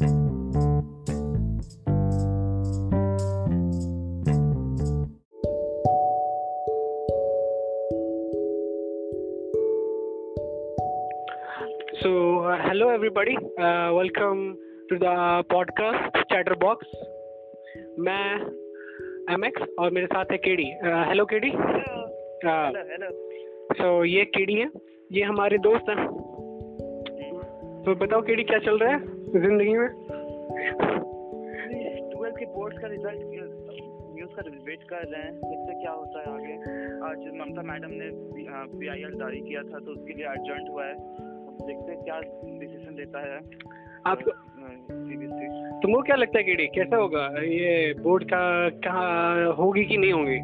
So, uh, hello everybody. Uh, welcome to the podcast Chatterbox. मैं M X और मेरे साथ है केडी हेलो केडी सो ये केडी है. ये हमारे दोस्त हैं. तो बताओ केडी क्या चल रहा है? ज़िंदगी में? ट्वेल्थ के बोर्ड का रिज़ल्ट न्यूज़ का वेट कर रहे हैं देखते क्या होता है आगे? आज ममता मैडम ने पी आई एल जारी किया था तो उसके लिए अर्जेंट हुआ है। देखते हैं क्या डिसीज़न देता है आपको तुमको क्या लगता है केडी कैसा होगा? ये बोर्ड का कहाँ होगी कि नहीं होगी?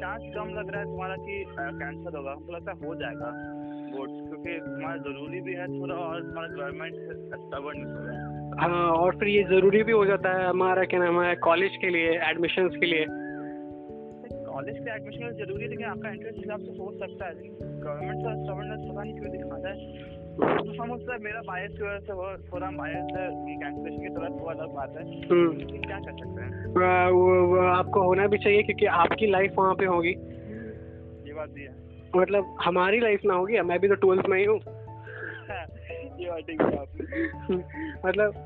चांस कम लग रहा है तुम्हारा कि कैंसिल होगा। हमको लगता है हो जाएगा। क्योंकि तुम्हारा ज़रूरी भी है थोड़ा और तुम्हारा गवर्नमेंट स्टबर्न हो। हाँ और फिर ये ज़रूरी भी हो जाता है हमारा क्या नाम है कॉलेज के लिए एडमिशन्स के लिए। कॉलेज का एडमिशन ज़रूरी है लेकिन आपका इंटरेस्ट हिसाब से हो सकता है। गवर्नमेंट का स्टबर्ननेस पता नहीं क्यों दिखाता है। तो हम मेरा बायस की वजह से वो थोड़ा बायस है कैंसिलेशन की तरफ़ वो अलग बात है। हम्म। क्या कर सकते हैं? वो- वो आपको होना भी चाहिए क्योंकि आपकी लाइफ वहाँ पे होगी। ये बात भी है। मतलब हमारी लाइफ ना होगी मैं भी तो ट्वेल्थ में ही हूँ। ये बात ठीक है। आपने मतलब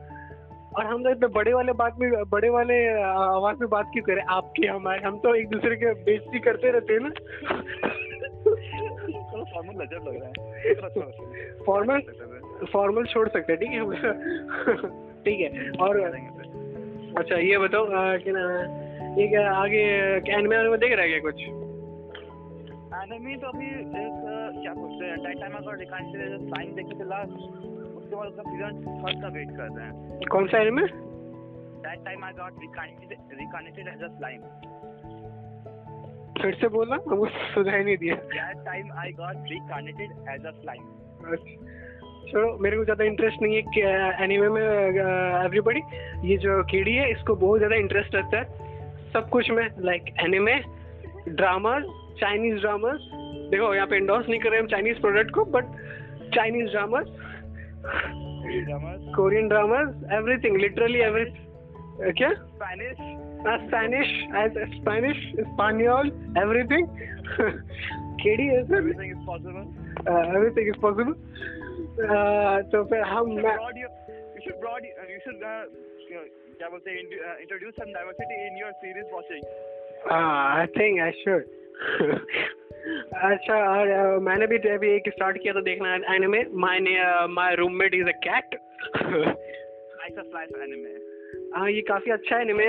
और हम तो इतने बड़े वाले बात में बड़े वाले आवाज़ में बात क्यों करें? आपके हमारे हम तो एक दूसरे के बेइज्जती करते रहते हैं ना। फॉर्मल है। फॉर्मल फॉर्मल छोड़ सकते हैं ठीक है? हम ठीक है और अच्छा ये बताओ आ, कि ना ये क्या आगे एनिमे में देख रहा है क्या कुछ? एनिमी तो अभी एक क्या बोलते हैं टाइम अगर साइन देखे थे लास्ट उसके बाद उसका सीज़न थर्ड का वेट कर रहे हैं। कौन सा anime that time I got as a slime फिर से बोलना हमको सुधाई नहीं दिया। That time I got as a slime चलो मेरे को ज़्यादा इंटरेस्ट नहीं है कि एनिमे में एवरीबॉडी ये जो कीड़ी है इसको बहुत ज़्यादा इंटरेस्ट रहता है। सब कुछ में like anime dramas Chinese dramas देखो यहाँ पे इंडोर्स नहीं कर रहे हम चाइनीज़ प्रोडक्ट को but Chinese dramas Korean dramas everything literally every क्या? Spanish Spanish Spanish स्पानियोल everything K D sir everything is possible everything is possible तो फिर हम मैं broad your you should broad you should uh, क्या बोलते हैं introduce some diversity in your series watching I think I should अच्छा और मैंने भी अभी एक स्टार्ट किया था देखना anime my my roommate is a cat like a flight anime हाँ। ये काफ़ी अच्छा है। Anime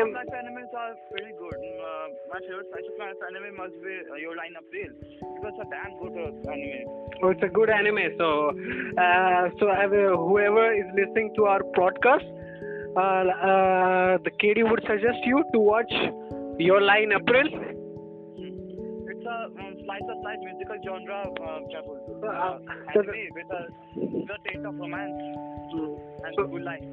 it's a good anime so so whoever is listening to our podcast the KD would suggest you to watch Your Lie in April? It's a um, slice of life musical genre, um, uh, Jabul. Uh, anime with a, with taste of romance hmm. and so, cool life.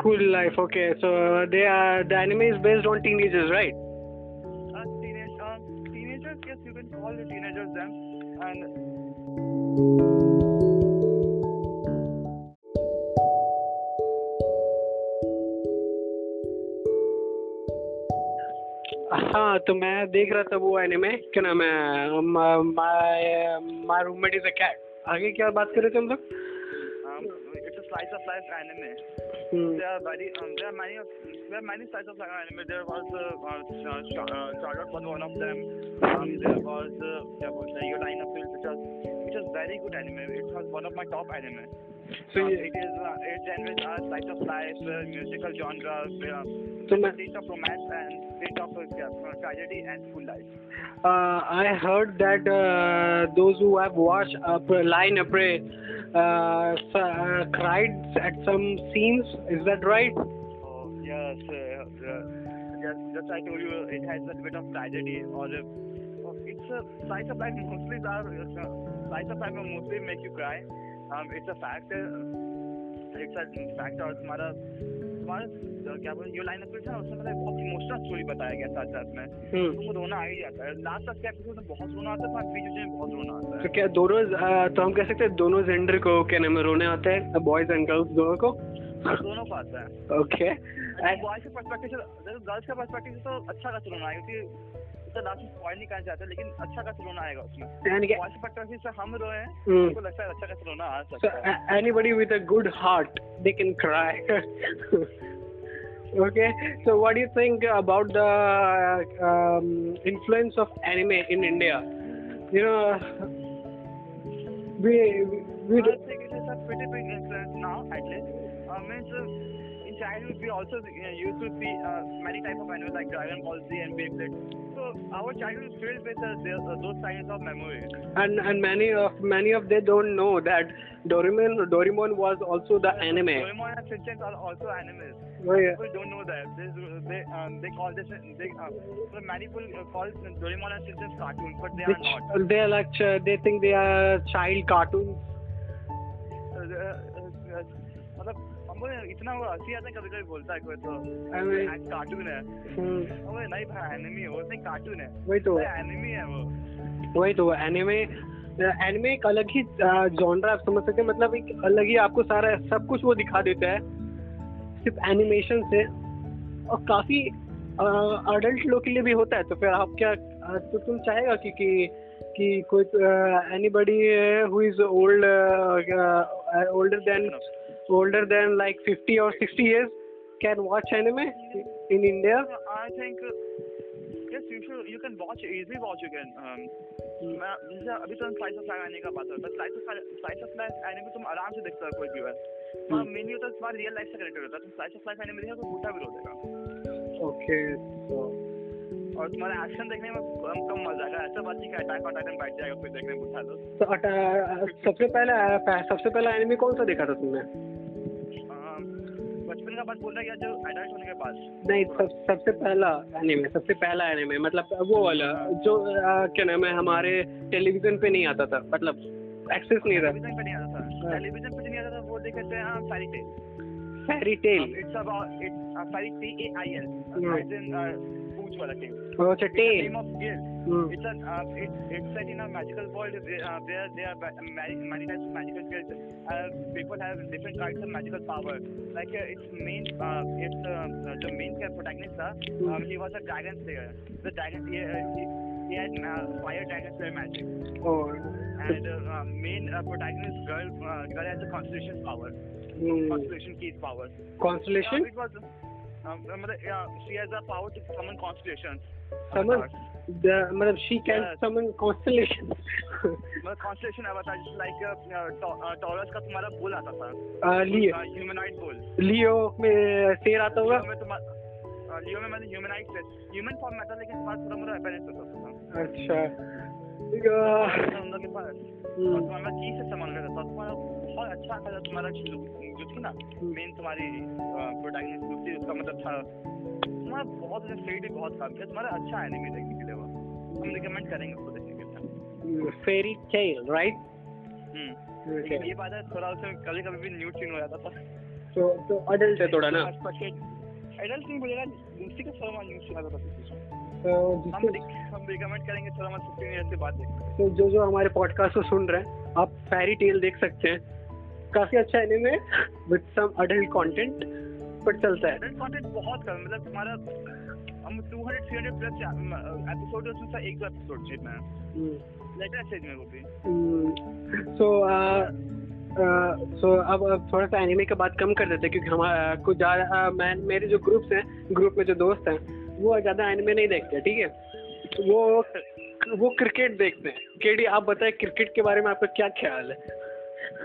Cool life, okay. So uh, they are, the anime is based on teenagers, right? Uh, teenage, uh, teenagers, yes, you can call the teenagers them. And. हाँ तो मैं देख रहा था वो anime क्या नाम है my roommate is a cat आगे क्या बात कर रहे थे हम लोग um, it's a slice of life anime. Hmm, There are very, um, there are many, of, there are many slice of anime. There was uh, uh, Ch- Ch- uh, Charlotte was one of them. Um, there was uh, हैं, Your Line of April, which was which was very good anime. It was one of my top anime. So um, yeah. it is uh, it generates a uh, slice of life, uh, musical genre, uh, so bit of romance and bit of uh, uh, tragedy and full life. Uh, I heard that uh, those who have watched a uh, line, Prey uh, uh, cried at some scenes. Is that right? Oh, yes, uh, yes. Just I told you, it has a bit of tragedy or it's a slice of life. Mostly are slice of life mostly make you cry. Um, it's a fact. Uh, it's a fact और तुम्हारा तुम्हारा uh, क्या line था उसमें मतलब बहुत emotional story बताया गया साथ साथ में। हम्म। तुमको रोना आ ही जाता है। लास्ट तक एपिसोड में बहुत रोना आता है बीच में बहुत रोना आता है। तो क्या दोनों uh, तो हम कह सकते हैं दोनों जेंडर को क्या नाम है रोने आते हैं? बॉयज़ एंड गर्ल्स दोनों को? दोनों को आता है. And बॉयज़ के पर्सपेक्टिव गर्ल्स का पर्सपेक्टिव तो अच्छा का चुनाव आएगा क्योंकि तो लास्ट में स्पॉइल नहीं करना चाहते लेकिन अच्छा का चुनाव आएगा उसमें से हम रोए हैं Hmm. हमको लगता है अच्छा का चुनाव आ सकता है anybody with a good heart, they can cry. okay. So what do you think about the um, influence of anime in India? You know, we we, I think it is a pretty big influence now, at least. Uh, means uh, in childhood we also uh, used to see uh, many type of anime like Dragon Ball Z and Beyblade. Our childhood is filled with uh, uh, those kinds of memories. and and many of many of they don't know that Doraemon Doraemon was also the anime. Doraemon and Shinchan are also animes. Oh, yeah. People don't know that. They they um, they call this they uh, so many people uh, call Doraemon and Shinchan cartoons, but they are Which not. they are like ch- they think they are child cartoons. Uh, uh, हमको इतना वो हँसी आता है कभी कभी बोलता है कोई तो। कार्टून है। वो नहीं भाई एनिमी है वो नहीं कार्टून है। वही तो। एनिमी है वो। वही तो एनिमे एनिमे एक अलग ही जॉनरा आप समझ सकते हैं मतलब एक अलग ही आपको सारा सब कुछ वो दिखा देता है। सिर्फ़ एनिमेशन से। और काफ़ी अडल्ट लोग के लिए भी होता है तो फिर आप क्या तो तुम चाहेगा कि कि कि कोई anybody who is old older than older than like 50 or 60 years can watch anime in India. I think yes you should you can watch easily watch again. Um, मैं जैसे अभी तो स्लाइस ऑफ़ लाइफ आने का बात हो है slice of slice of life anime तुम आराम से देख सकते हो कोई भी बार मेनली होता है तुम्हारा रियल लाइफ से कनेक्टेड होता है तुम स्लाइस ऑफ़ लाइफ एनिमे देखा तो बूटा भी रो देगा Okay. So, और तुम्हारा एक्शन देखने में कम कम मज़ा आएगा ऐसा बात नहीं कि अटैक ऑन टाइटन बैठ जाएगा कोई देखने में उठा लो तो सबसे पहला सबसे पहला एनिमे कौन सा देखा था तुमने? का बोल रहा है जो एडल्ट होने के नहीं सब सबसे पहला एनिमे सबसे पहला एनिमे मतलब वो वाला जो आ, क्या नाम है हमारे टेलीविज़न पे नहीं आता था मतलब एक्सेस नहीं था। टेलीविज़न पे नहीं आता था। टेलीविज़न पे नहीं आता था वो देखे थे हाँ Fairy Tail Fairy Tail it's about it's fairy T A I I collecting. Oh, it's a team. It's a team of guild. Mm. It's a uh, it, it's set in a magical world where, uh, there are uh, many types of magical skills. Uh, people have different kinds of magical power. Like uh, its main uh, its uh, uh, the main character protagonist mm. he was a dragon slayer. The dragon he, he, he had fire dragon slayer magic. Oh. And uh, main protagonist girl girl has a constellation power. Mm. Constellation keys power. Constellation. it was. Um, मतलब, she has the power to summon constellations. Summon? मतलब she can Yes. Summon constellation मतलब constellation avatar just like uh, uh, uh, Taurus का तुम्हारा bull आता था। लियो humanoid bull लियो में शेर आता होगा? लियो में तुम्हारा लियो में मतलब ह्यूमनाइड से ह्यूमन फॉर्म में था लेकिन थोड़ा मोड़ा अपेयरेंस होता था। अच्छा। लोग के पास और तुम्हारा चीज़ से समझ करता था तुम्हारा बहुत अच्छा था तुम्हारा जो जो थी ना मेन तुम्हारी प्रोटैगनिस्ट जो थी उसका मतलब था तुम्हारा बहुत अच्छा भी बहुत काम किया तुम्हारा अच्छा एनिमे देखने के लिए वो हम रिकमेंड करेंगे उसको देखने के लिए फेरी टेल राइट हम्म ये बात है थोड़ा उसमें कभी कभी भी न्यूड सीन हो जाता था। तो तो अडल्ट है थोड़ा ना। एडल्ट नहीं बोलेगा दूसरी का थोड़ा न्यूज़ सुना था। तो हम हम रिकमेंड करेंगे थोड़ा बहुत फिफ्टीन मिनट से बात देख तो जो जो हमारे पॉडकास्ट को सुन रहे हैं आप फेरी टेल देख सकते हैं। काफ़ी अच्छा anime with some adult content पर चलता है। एडल्ट कंटेंट बहुत कम मतलब तुम्हारा हम 200 300 प्लस एपिसोड है उसमें एक दो एपिसोड चाहिए मैं लेटर स्टेज में वो भी। सो सो अब अब थोड़ा सा एनिमे का बात कम कर देते हैं क्योंकि हमारा कुछ ज़्यादा मैं मेरे जो ग्रुप्स हैं ग्रुप में जो दोस्त हैं वो ज़्यादा एनिमे नहीं देखते ठीक है? वो वो क्रिकेट देखते हैं। केडी आप बताएँ क्रिकेट के बारे में आपका क्या ख्याल है?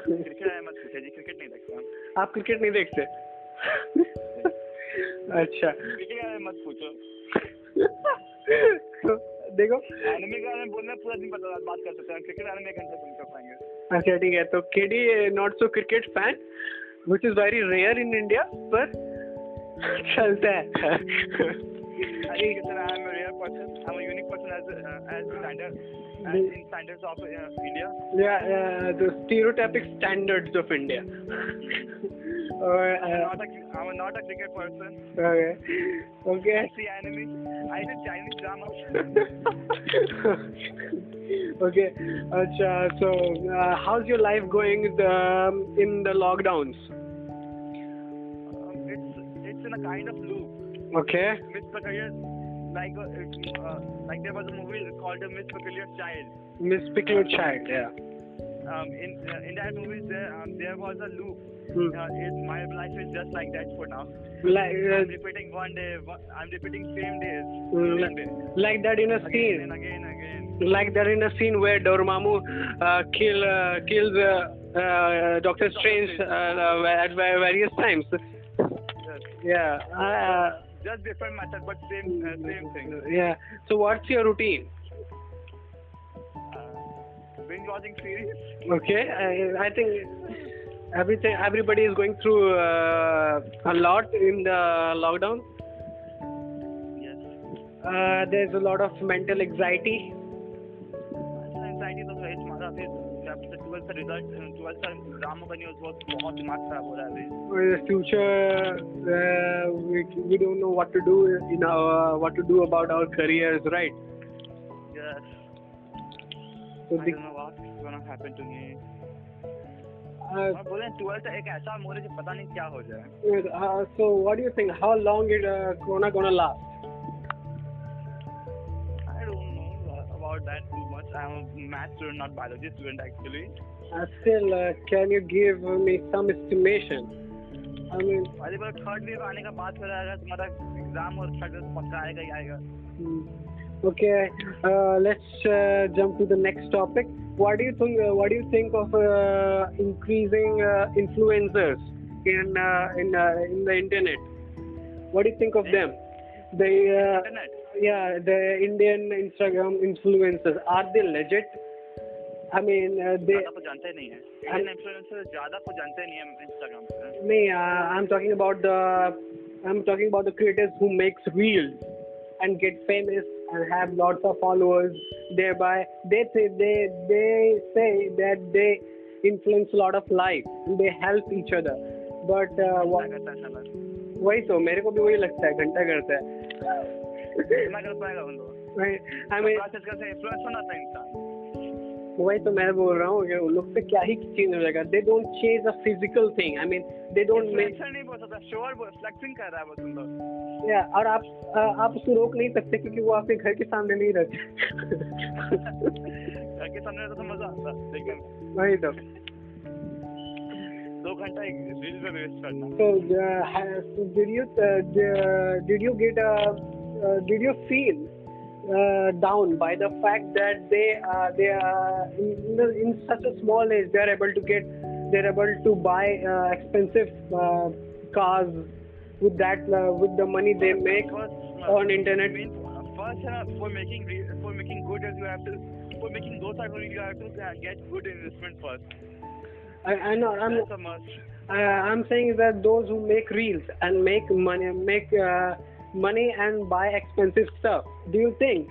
क्रिकेट मत पूछिए जी क्रिकेट नहीं देखता आप क्रिकेट नहीं देखते? अच्छा। क्रिकेट मत पूछो। तो देखो। एनिमे के बारे में बोलना पूरा दिन पता बात कर सकते हैं। क्रिकेट एनिमे घंटे सुन कर पाएँगे। अच्छा ठीक है। तो KD not so cricket fan which is very rare in India पर चलता है। I think that I am a rare person. I'm a unique person as uh, as standard as in standards of uh, India. yeah, uh, the stereotypic standards of India. I'm uh, not a I'm not a cricket person. okay. Okay. I see anime. I see Chinese drama. okay. Acha, so, uh, how's your life going the, um, in the lockdowns? It's It's in a kind of loop. Okay. Miss Peculiar, like uh, uh, like there was a movie called uh, Miss Peculiar Child. Miss Piccolo Child. Yeah. Um, in uh, in that movie, there um, there was a loop. Hmm. Uh, it, my life is just like that for now. Like, uh, I'm repeating one day. one- I'm repeating same days. Mm, Same day. like that in a Again scene. and again and again. like that in a scene where Dormammu uh, kill uh, kills uh, uh, Doctor Strange at various times. Yes. Yeah. Uh, Just different method, but same uh, same thing. yeah. So what's your routine? Uh, binge watching series. Okay. I, I think everything everybody is going through uh, a lot in the lockdown. Yes. Uh, there's a lot of mental anxiety. Anxiety तो है हमारा फिर आपसे twelfth result twelfth का exam बनी उस वक्त बहुत दिमाग खराब हो रहा है अभी। Future we don't know what to do in our what to do about our careers right yes so this is gonna happen to me बोले ट्वेल्थ एक ऐसा मोरे जो पता नहीं क्या हो जाए। So what you think how long it corona gonna last I don't know about that know about that too much. I'm a math student, not biology student actually. Uh, still, uh, can you give me some estimation? I mean, अरे पर third wave आने का बात हो रहा है तुम्हारा exam और थर्ड वेव पक्का आएगा ही आएगा hmm. okay. Uh, let's uh, jump to the next topic. What do you think? Uh, what do you think of uh, increasing uh, influencers in uh, in uh, in the internet? What do you think of them? The uh, internet yeah, the Indian Instagram influencers are they legit? I mean, uh, they. ज्यादा को जानते नहीं है Indian influencer ज्यादा को जानते नहीं है इंस्टाग्राम पे Me, uh, I'm talking about the. I'm talking about the creators who makes reels and get famous and have lots of followers. Thereby, they say they they say that they influence a lot of life. And they help each other. But uh, क्या what, करता है साला वही तो मेरे को भी वही लगता है घंटा करता है कितना कर पाएगा उन लोग प्रोसेस करके इन्फ्लुएंस होना था इंसान वही तो मैं बोल रहा हूँ कि उन लोग से क्या ही चेंज हो जाएगा। They don't change a physical thing I mean they don't नहीं बोल सकता शोर फ्लेक्सिंग कर रहा है बस उन लोग। या और आप आ, आप उसको रोक नहीं सकते क्योंकि वो आपके घर के सामने नहीं रहते। घर के सामने रहता तो मज़ा आता में वही तो। दो घंटा एक रील पे वेस्ट करना ha- so did you uh, d- did you uh, did you feel uh, down by the fact that they uh, they are in, in, such a small age they are able to get they're able to buy uh, expensive uh, cars with that uh, with the money they make on internet. First for making for making good you have to for making those type of you have to get good investment first. I, I know I'm That's a must. uh, I'm saying that those who make reels and make money, make uh, money and buy expensive stuff. Do you think?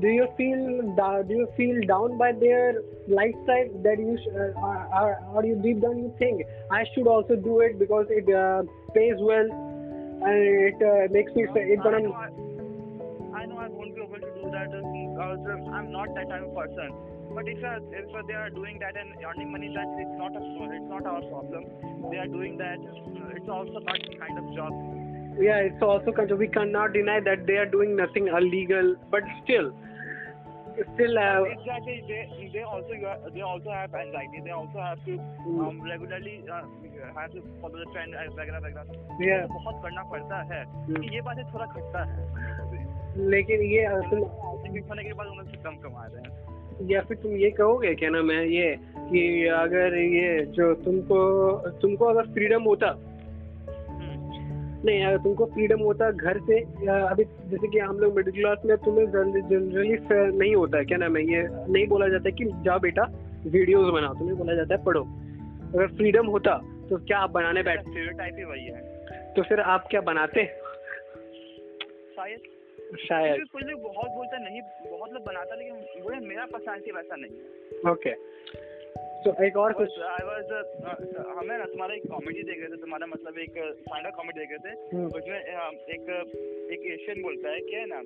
Do you feel da- do you feel down by their lifestyle that you sh- uh, or, you deep down you think I should also do it because it uh, pays well and it uh, makes me say it I gonna know I, know I won't be able to do that uh, because uh, I'm not that type of person. But if, uh, if uh, they are doing that and earning money, that it's not a it's not our problem. They are doing that. It's also not the kind of job. Yeah it's also we cannot deny that they are doing nothing illegal but still still uh, Exactly. They they also they also have anxiety. They also have to um, regularly uh, have to follow the trend uh, वगैरह वगैरह. yeah तो बहुत करना पड़ता है. हम्म। ये बातें थोड़ा खटता है. लेकिन ये असल होने के बाद उन्हें कम कमा रहे हैं. या फिर तुम ये कहोगे क्या नाम है ये कि अगर ये जो तुमको तुमको अगर फ्रीडम होता हम्म. नहीं अगर तुमको फ्रीडम होता है घर से अभी जैसे कि हम लोग मिडिल क्लास में तुम्हें जनरली नहीं होता है क्या नाम है ये नहीं बोला जाता है कि जाओ बेटा वीडियोस बनाओ तुम्हें बोला जाता है पढ़ो। अगर फ्रीडम होता तो क्या आप बनाने बैठ स्टीरियोटाइप ही वही है. तो फिर आप क्या बनाते? शायद। शायद। कुछ लोग बहुत बोलते नहीं बहुत लोग बनाता लेकिन वो मेरा पर्सनैलिटी वैसा नहीं है। ओके तो एक और कुछ आई वाज हमें ना तुम्हारा एक कॉमेडी देख रहे थे तुम्हारा मतलब एक स्टैंड अप कॉमेडी देख रहे थे हम्म, उसमें अ, एक एक एशियन बोलता है क्या है ना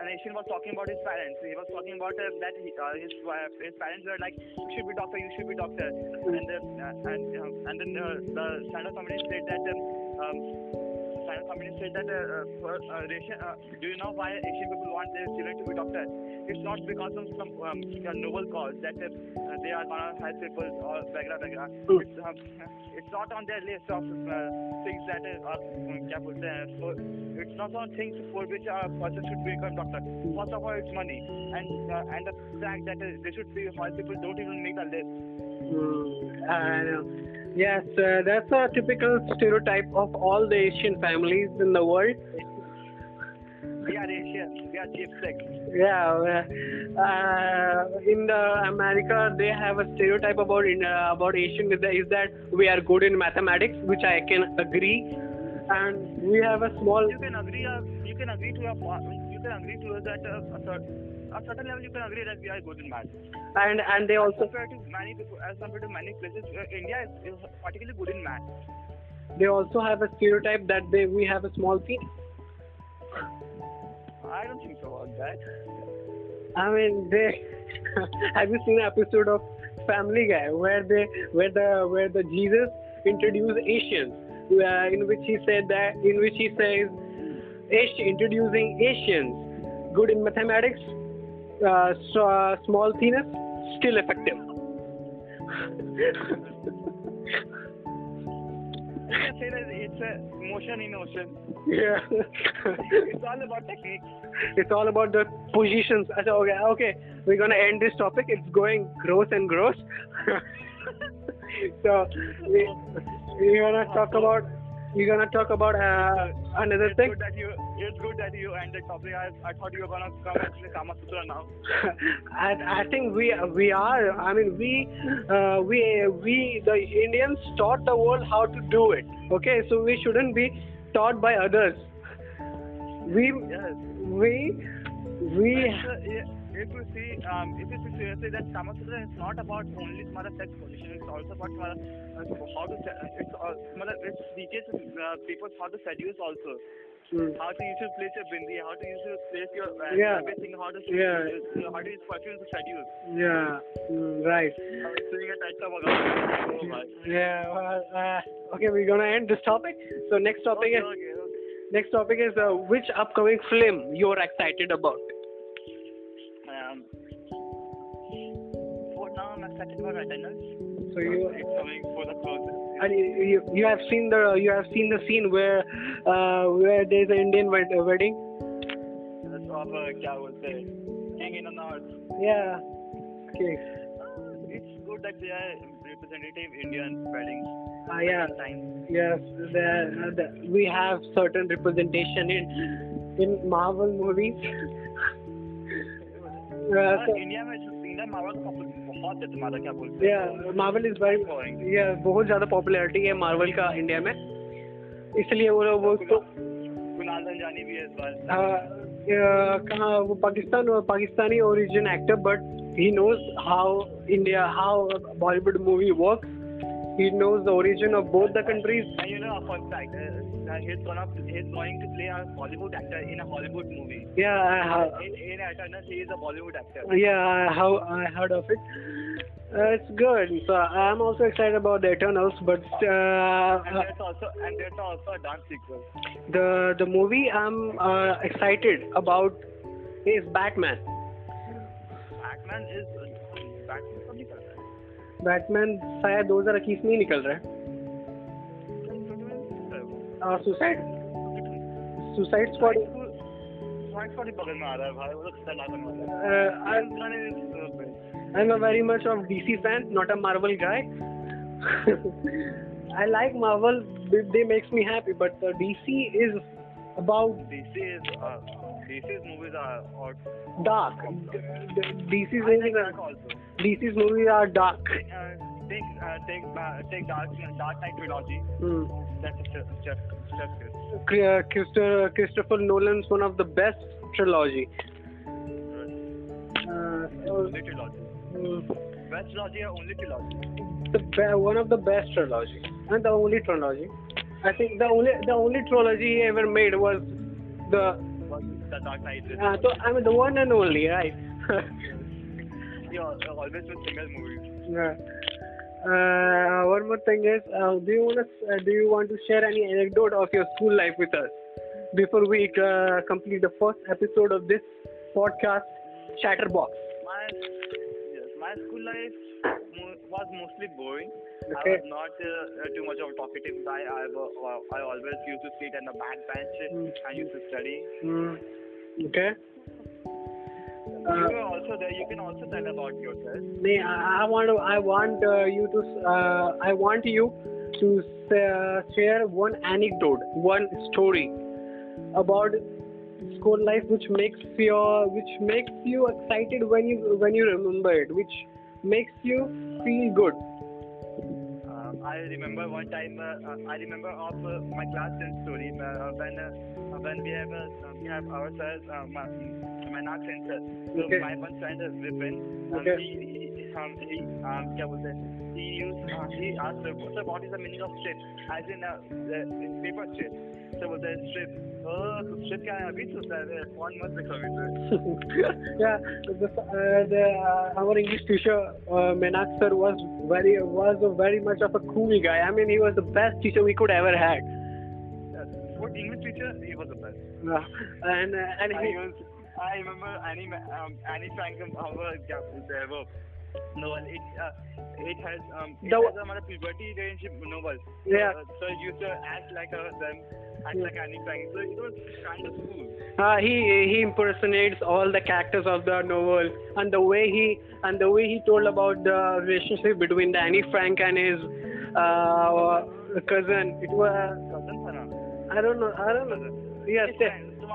an Asian was talking about his parents. He was talking about uh, that he, uh, his uh, his parents were like, "You should be doctor. You should be doctor." And uh, and uh, and then uh, the stand-up comedy said that um, um, communist said that uh, uh, for, uh, Asian, uh, do you know why Asian people want their children to be doctors? It's not because of some um, noble cause that uh, they are gonna help people or bagra bagra. Hmm. It's, um, it's not on their list of uh, things that uh, are um, uh, so it's not on things for which a person should become doctor. First of all, it's money, and uh, and the fact that uh, they should be people don't even make a list. Mm, Yes, uh, that's a typical stereotype of all the Asian families in the world. We are Asians. We are cheap sex. Yeah, uh, in the America they have a stereotype about in, uh, about Asian is that we are good in mathematics, which I can agree, and we have a small you can agree uh, you can agree to a you can agree to that uh, a, cer- a certain level you can agree that we are good in math. and and they As also compared to many as compared to many places, uh, India is, is particularly good in math. they also have a stereotype that they we have a small penis. I don't think so about that. I mean, they have you seen an episode of Family Guy where they where the where the Jesus introduced Asians, uh, in which he said that in which he says, introducing Asians, good in mathematics, uh, so, uh, small penis, still effective. You can say that it's a motion in ocean. yeah. It's all about technique. it's all about the positions. I said, Okay, okay, we're gonna end this topic. It's going gross and gross. so we, we're gonna talk about we're gonna talk about uh, another It's thing. good that you. It's good that you end the topic. I, I thought you were gonna come and say Kama Sutra now. I, I think we we are. I mean, we uh, we we the Indians taught the world how to do it. Okay, so we shouldn't be taught by others. We Yes. we we if you see, um, if you see seriously that samasutra is not about only Smara sex position, it's also about Smara, uh, how to, uh, it's, uh, Smara, it teaches uh, people how to seduce also. Mm. How to use your place your bindi, how to use your place your uh, yeah. everything, how to yeah. Uh, how to use perfume to seduce. Yeah, mm, right. So you get oh, my. Yeah. Well, uh, okay, we're gonna end this topic. So next topic okay, is okay, okay. next topic is uh, which upcoming film you're excited about. considered retinas. So you it's coming for the process. And you, you have seen the you have seen the scene where uh, where there's an Indian wedding. That's what I would say. King in the north. Yeah. Okay. Uh, it's good that they are representative Indian weddings. Uh, yeah. Time. Yes. The, the, we have certain representation in in Marvel movies. uh, so, India Marvel बहुत है तुम्हारा क्या बोलते ज़्यादा popularity है Marvel का India में इसलिए वो लोग वो तो कुणाल रंजानी भी है इस बार uh, uh, कहाँ वो Pakistan Pakistani origin actor but he knows how India how Bollywood movie work he knows the origin of both the countries And you know, a fun fact, uh, uh, he's gonna he's going to play a Hollywood actor in a Hollywood movie. yeah I have, In in Eternals, he is a Bollywood actor. yeah I have I heard of it uh, it's good so I'm also excited about the Eternals but And uh, there's also and there's also a dance sequel. the the movie I'm uh, excited about is Batman Batman is Batman कब निकल रहा है? Batman शायद 2021 में ही निकल रहा है और सुसाइड सुसाइड स्क्वाड बगल में आ रहा है भाई वो लोग I am a very much of DC fan not a Marvel guy I like Marvel, they makes me happy, but uh, DC is about DC is uh, DC's movies are or dark. D- D- DC's movies are DC's movies are dark. Uh, take uh, take uh, take Dark Dark Knight trilogy. Hmm. That's Chris. Cri- uh, Christopher, Christopher Nolan's one of the best trilogy. Uh, Only trilogy. mm, Best trilogy or only trilogy? the one of the best trilogy and the only trilogy. I think the only the only trilogy he ever made was the Was the Dark Knight. uh, so, I mean the one and only right. He al- always with single movies. Yeah. Uh, one more thing is, uh, do you want to uh, do you want to share any anecdote of your school life with us? before we uh, complete the first episode of this podcast, Chatterbox? My yes, my school life mo- was mostly boring. I was not uh, uh, too much of a talkative guy. I, uh, I always used to sit in the back bench Mm. and used to study. Mm. Okay. You were also there. You can also tell about yourself. Nee, I want to, I want uh, you to uh, I want you to uh, share one anecdote, one story about school life which makes your which makes you excited when you when you remember it, which makes you feel good. Uh, I remember one time. Uh, uh, I remember of uh, my class story uh, when uh, when we have we have ourselves uh, my, my Naak center. So Okay. my one friend is Vipin. Um, Okay. He he um, he um, क्या बोलते हैं? He used uh, he asked sir, sir what is the meaning of strip? As in uh, the, in paper strip. So बोलते हैं strip. Oh, तो strip क्या है? अभी सोचता है कौन मत देखो अभी तो. yeah, the, uh, the uh, our English teacher uh, Menak sir was very was a very much of a cool guy. I mean, he was the best teacher we could ever had. Uh, For English teacher, he was the best. Uh, and uh, and I he, was, I remember Annie um, Annie Frankum our क्या बोलते हैं वो novel it uh, it has um it the, has हमारा puberty range novel yeah. Uh, so it used to act like a them act like Annie Frank so it was kind of cool. Uh, he he impersonates all the characters of the novel and the way he and the way he told about the relationship between the Annie Frank and his uh, cousin. It was cousin I don't know I don't know. Yes.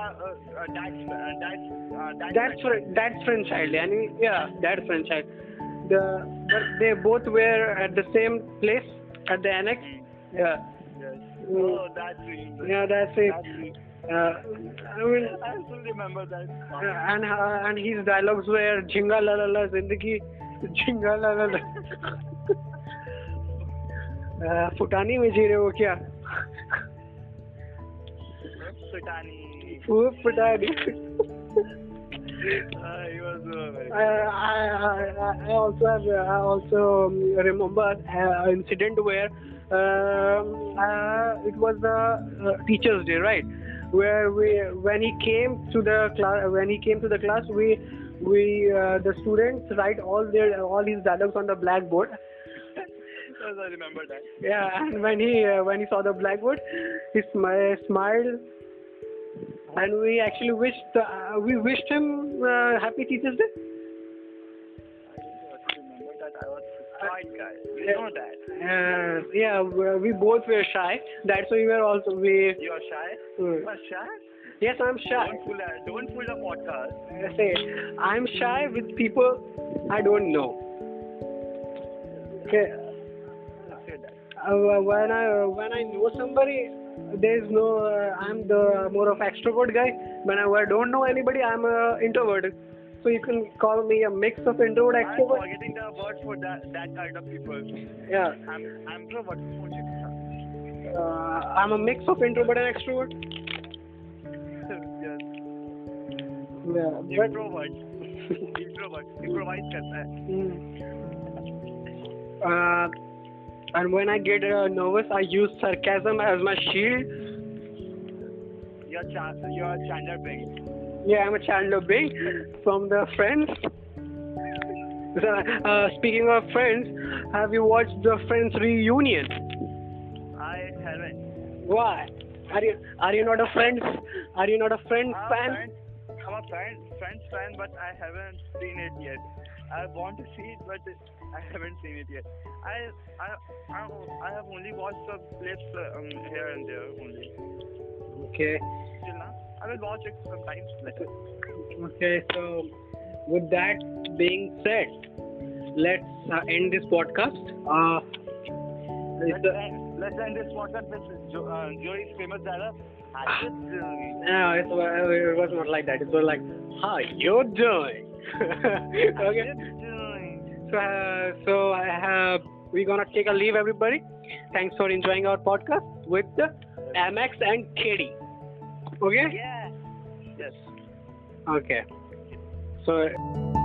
His friend, तुम्हारा uh, uh, dad's uh, dad's uh, dad's that's friend. friend, that's friend child. I mean, yeah, that's friend child. The but they both were at the same place at the annex. Mm, Yeah, Yes. Mm. Oh, that's really interesting. yeah, that's it. That's really, Uh, I mean, I still remember that. Uh, and uh, and his dialogues were झिंगा ला ला ला जिंदगी झिंगा ला ला ला Uh, फुटानी में जी रहे हो क्या Sutani. கூப்பிடா Uh, ah, I, I, I also I also um, remember an incident where um, uh, it was the uh, teachers' day, right? Where we when he came to the class when he came to the class we we the students write all their all dialogues on the blackboard. I remember that. Yeah, and when he when he saw the blackboard, he smile smiled and we actually wished uh, we wished him uh, happy Teachers Day. I remember that I was quiet guy. You Yeah. know that. Uh, yeah, we both were shy. That's why we were also we. You are shy. Mm. You are shy. Yes, I'm shy. Don't fool. Don't fool the podcast. I say I'm shy with people I don't know. Okay. Let's say that. Uh, when I when I know somebody, there's no. Uh, I'm the more of extrovert guy. When I, when I don't know anybody, I'm a introvert. So you can call me a mix of introvert I'm extrovert. forgetting the word for that that kind of people. Yeah, I'm I'm introvert. What you say? uh, I'm a mix of introvert and extrovert. yes. Yeah, but Introvert. Introvert. Improvise करता है. mm, uh, and when I get uh, nervous, I use sarcasm as my shield. You're Chan. You're Chandler Bing. Yeah, I'm a Chandler Bing from the Friends. So, uh, speaking of Friends, have you watched the Friends reunion? I haven't. Why? Are you are you not a Friends? Are you not a Friends I'm a fan? friend. I'm a friend, Friends fan, but I haven't seen it yet. I want to see it, but I haven't seen it yet. I I I, I have only watched some clips uh, um, here and there only. Okay. I will watch it sometimes later. Okay. So, with that being said, let's uh, end this podcast. Uh, Let's end, let's end this podcast with jo- uh, Joey's famous dialogue. No, it's, it was not like that. It was like, "How you're doing?" Okay. Just doing. So, uh, so I have we're gonna take a leave, everybody. Thanks for enjoying our podcast with MX and KD. Okay. Yeah. Yes. Okay. So.